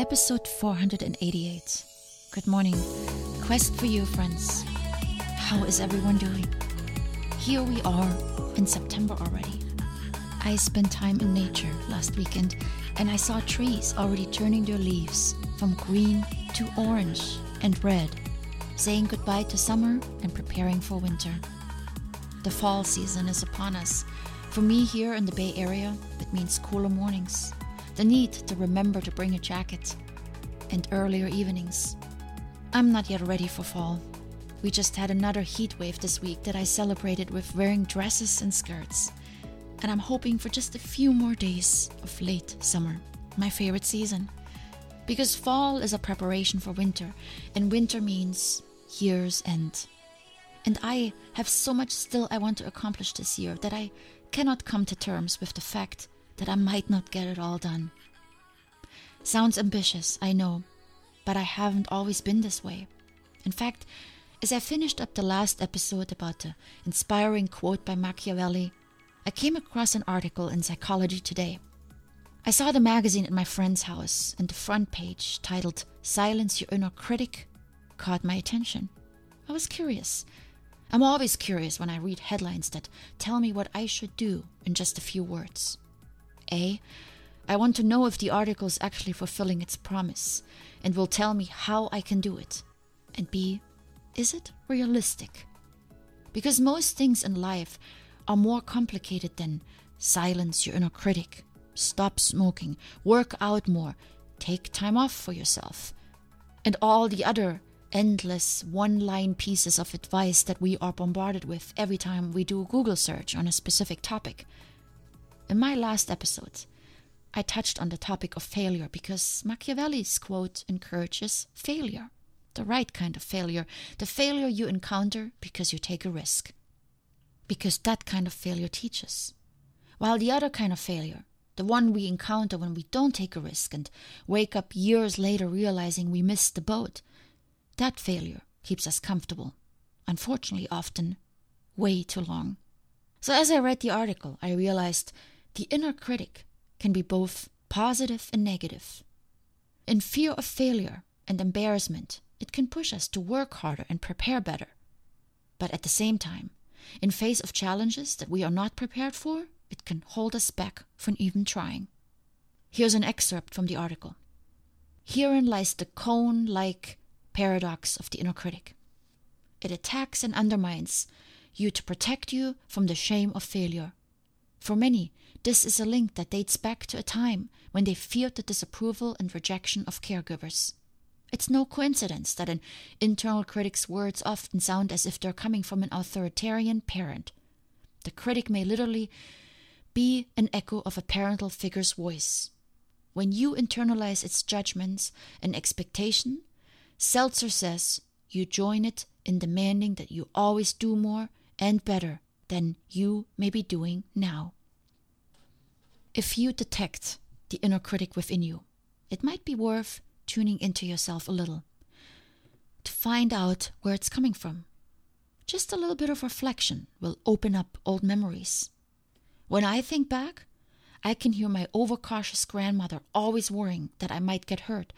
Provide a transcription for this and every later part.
Episode 488. Good morning. Quest for you, friends. How is everyone doing? Here we are in September already. I spent time in nature last weekend and I saw trees already turning their leaves from green to orange and red, saying goodbye to summer and preparing for winter. The fall season is upon us. For me here in the Bay Area, it means cooler mornings, the need to remember to bring a jacket, and earlier evenings. I'm not yet ready for fall. We just had another heat wave this week that I celebrated with wearing dresses and skirts. And I'm hoping for just a few more days of late summer, my favorite season. Because fall is a preparation for winter, and winter means year's end. And I have so much still I want to accomplish this year that I cannot come to terms with the fact that I might not get it all done. Sounds ambitious, I know, but I haven't always been this way. In fact, as I finished up the last episode about the inspiring quote by Machiavelli, I came across an article in Psychology Today. I saw the magazine at my friend's house, and the front page, titled Silence Your Inner Critic, caught my attention. I was curious I'm always curious when I read headlines that tell me what I should do in just a few words. A. I want to know if the article is actually fulfilling its promise and will tell me how I can do it. And B. Is it realistic? Because most things in life are more complicated than silence your inner critic, stop smoking, work out more, take time off for yourself, and all the other endless one line pieces of advice that we are bombarded with every time we do a Google search on a specific topic. In my last episode, I touched on the topic of failure because Machiavelli's quote encourages failure. The right kind of failure, the failure you encounter because you take a risk. Because that kind of failure teaches. While the other kind of failure, the one we encounter when we don't take a risk and wake up years later realizing we missed the boat, that failure keeps us comfortable, unfortunately, often way too long. So, as I read the article, I realized the inner critic can be both positive and negative. In fear of failure and embarrassment, it can push us to work harder and prepare better. But at the same time, in face of challenges that we are not prepared for, it can hold us back from even trying. Here's an excerpt from the article. Herein lies the koan like paradox of the inner critic. It attacks and undermines you to protect you from the shame of failure. For many, this is a link that dates back to a time when they feared the disapproval and rejection of caregivers. It's no coincidence that an internal critic's words often sound as if they're coming from an authoritarian parent. The critic may literally be an echo of a parental figure's voice. When you internalize its judgments and expectation, Seltzer says you join it in demanding that you always do more and better than you may be doing now. If you detect the inner critic within you, it might be worth tuning into yourself a little to find out where it's coming from. Just a little bit of reflection will open up old memories. When I think back, I can hear my overcautious grandmother always worrying that I might get hurt,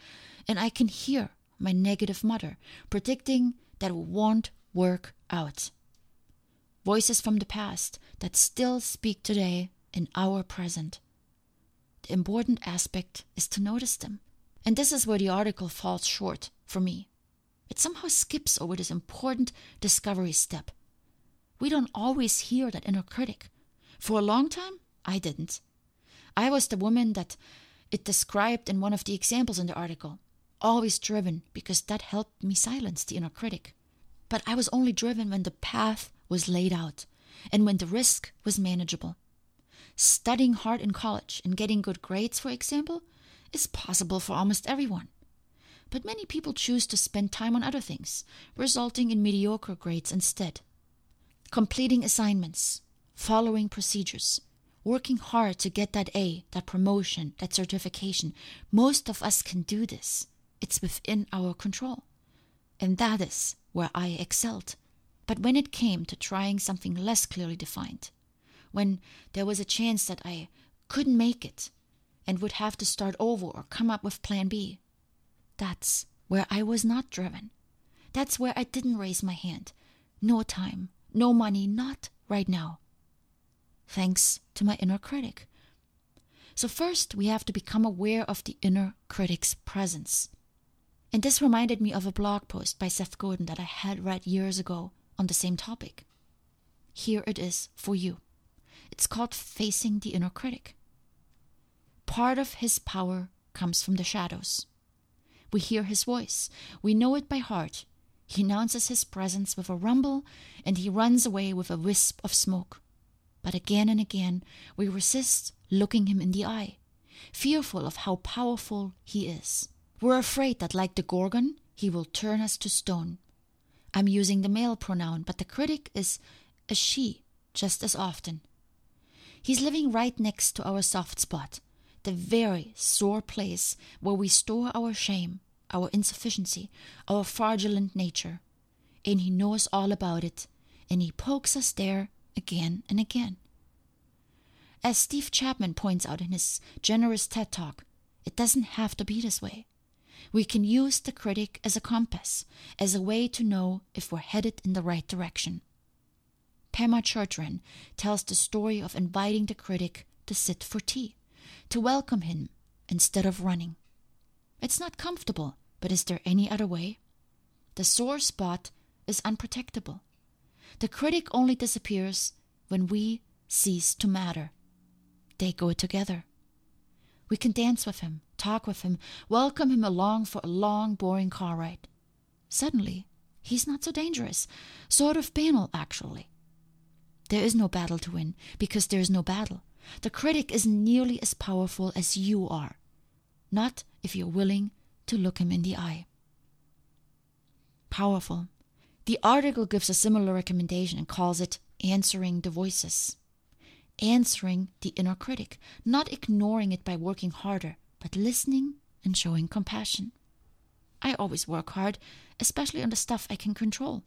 and I can hear my negative mother, predicting that it won't work out. Voices from the past that still speak today in our present. The important aspect is to notice them. And this is where the article falls short for me. It somehow skips over this important discovery step. We don't always hear that inner critic. For a long time, I didn't. I was the woman that it described in one of the examples in the article always driven because that helped me silence the inner critic. But I was only driven when the path was laid out and when the risk was manageable. Studying hard in college and getting good grades, for example, is possible for almost everyone. But many people choose to spend time on other things, resulting in mediocre grades instead. Completing assignments, following procedures, working hard to get that A, that promotion, that certification. Most of us can do this. It's within our control. And that is where I excelled. But when it came to trying something less clearly defined, when there was a chance that I couldn't make it and would have to start over or come up with plan B, That's where I was not driven. That's where I didn't raise my hand. No time, no money, not right now. Thanks to my inner critic. So, first, we have to become aware of the inner critic's presence. And this reminded me of a blog post by Seth Godin that I had read years ago on the same topic. Here it is for you. It's called Facing the Inner Critic. Part of his power comes from the shadows. We hear his voice, we know it by heart. He announces his presence with a rumble, and he runs away with a wisp of smoke. But again and again we resist looking him in the eye, fearful of how powerful he is. We're afraid that, like the Gorgon, he will turn us to stone. I'm using the male pronoun, but the critic is a she just as often. He's living right next to our soft spot, the very sore place where we store our shame, our insufficiency, our fraudulent nature. And he knows all about it, and he pokes us there again and again. As Steve Chapman points out in his generous TED Talk, it doesn't have to be this way. We can use the critic as a compass, as a way to know if we're headed in the right direction. Pema Chodron tells the story of inviting the critic to sit for tea, to welcome him instead of running. It's not comfortable, but is there any other way? The sore spot is unprotectable. The critic only disappears when we cease to matter. They go together. We can dance with him, talk with him, welcome him along for a long, boring car ride. Suddenly, he's not so dangerous, sort of banal, actually. There is no battle to win because there is no battle. The critic is nearly as powerful as you are, not if you're willing to look him in the eye. Powerful. The article gives a similar recommendation and calls it answering the voices. Answering the inner critic, not ignoring it by working harder, but listening and showing compassion. I always work hard, especially on the stuff I can control.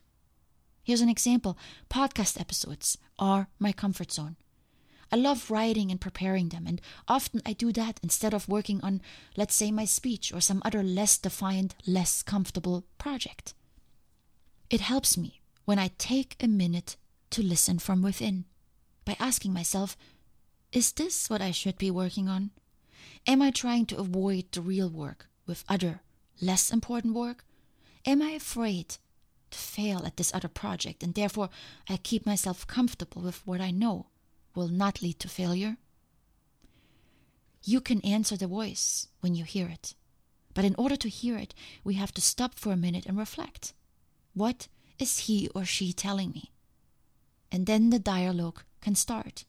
Here's an example podcast episodes are my comfort zone. I love writing and preparing them, and often I do that instead of working on, let's say, my speech or some other less defined, less comfortable project. It helps me when I take a minute to listen from within by asking myself, is this what I should be working on? Am I trying to avoid the real work with other, less important work? Am I afraid to fail at this other project, and therefore I keep myself comfortable with what I know will not lead to failure? You can answer the voice when you hear it. But in order to hear it, we have to stop for a minute and reflect. What is he or she telling me? And then the dialogue can start.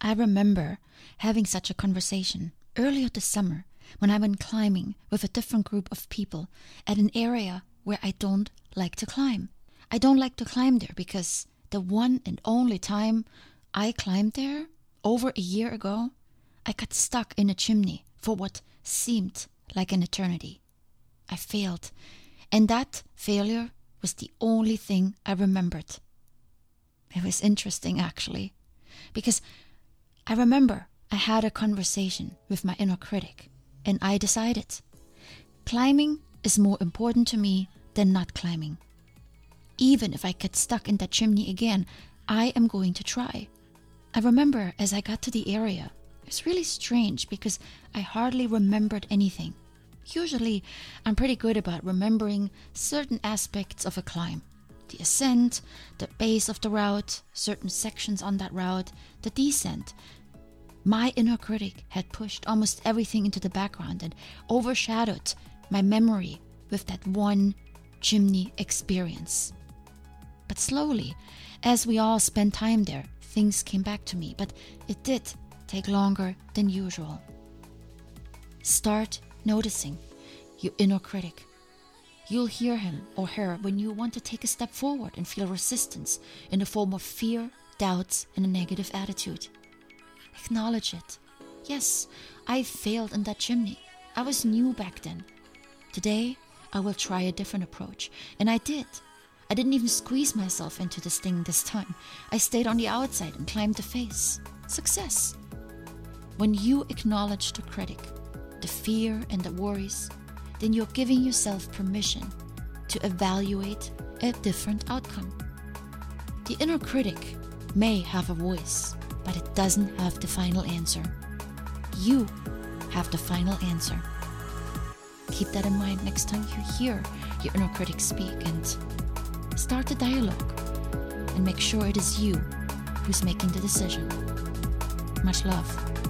I remember having such a conversation earlier this summer when I went climbing with a different group of people at an area where I don't like to climb. I don't like to climb there because the one and only time I climbed there over a year ago, I got stuck in a chimney for what seemed like an eternity. I failed, and that failure was the only thing I remembered. It was interesting, actually, because I remember I had a conversation with my inner critic, and I decided climbing is more important to me than not climbing. Even if I get stuck in that chimney again, I am going to try. I remember as I got to the area, it was really strange because I hardly remembered anything. Usually, I'm pretty good about remembering certain aspects of a climb the ascent, the base of the route, certain sections on that route, the descent. My inner critic had pushed almost everything into the background and overshadowed my memory with that one chimney experience. But slowly, as we all spent time there, things came back to me, but it did take longer than usual. Start noticing your inner critic. You'll hear him or her when you want to take a step forward and feel resistance in the form of fear, doubts, and a negative attitude. Acknowledge it. Yes, I failed in that chimney. I was new back then. Today, I will try a different approach. And I did. I didn't even squeeze myself into this thing this time. I stayed on the outside and climbed the face. Success. When you acknowledge the critic, the fear and the worries, then you're giving yourself permission to evaluate a different outcome. The inner critic may have a voice, but it doesn't have the final answer. You have the final answer. Keep that in mind next time you hear your inner critic speak and start the dialogue and make sure it is you who's making the decision. Much love.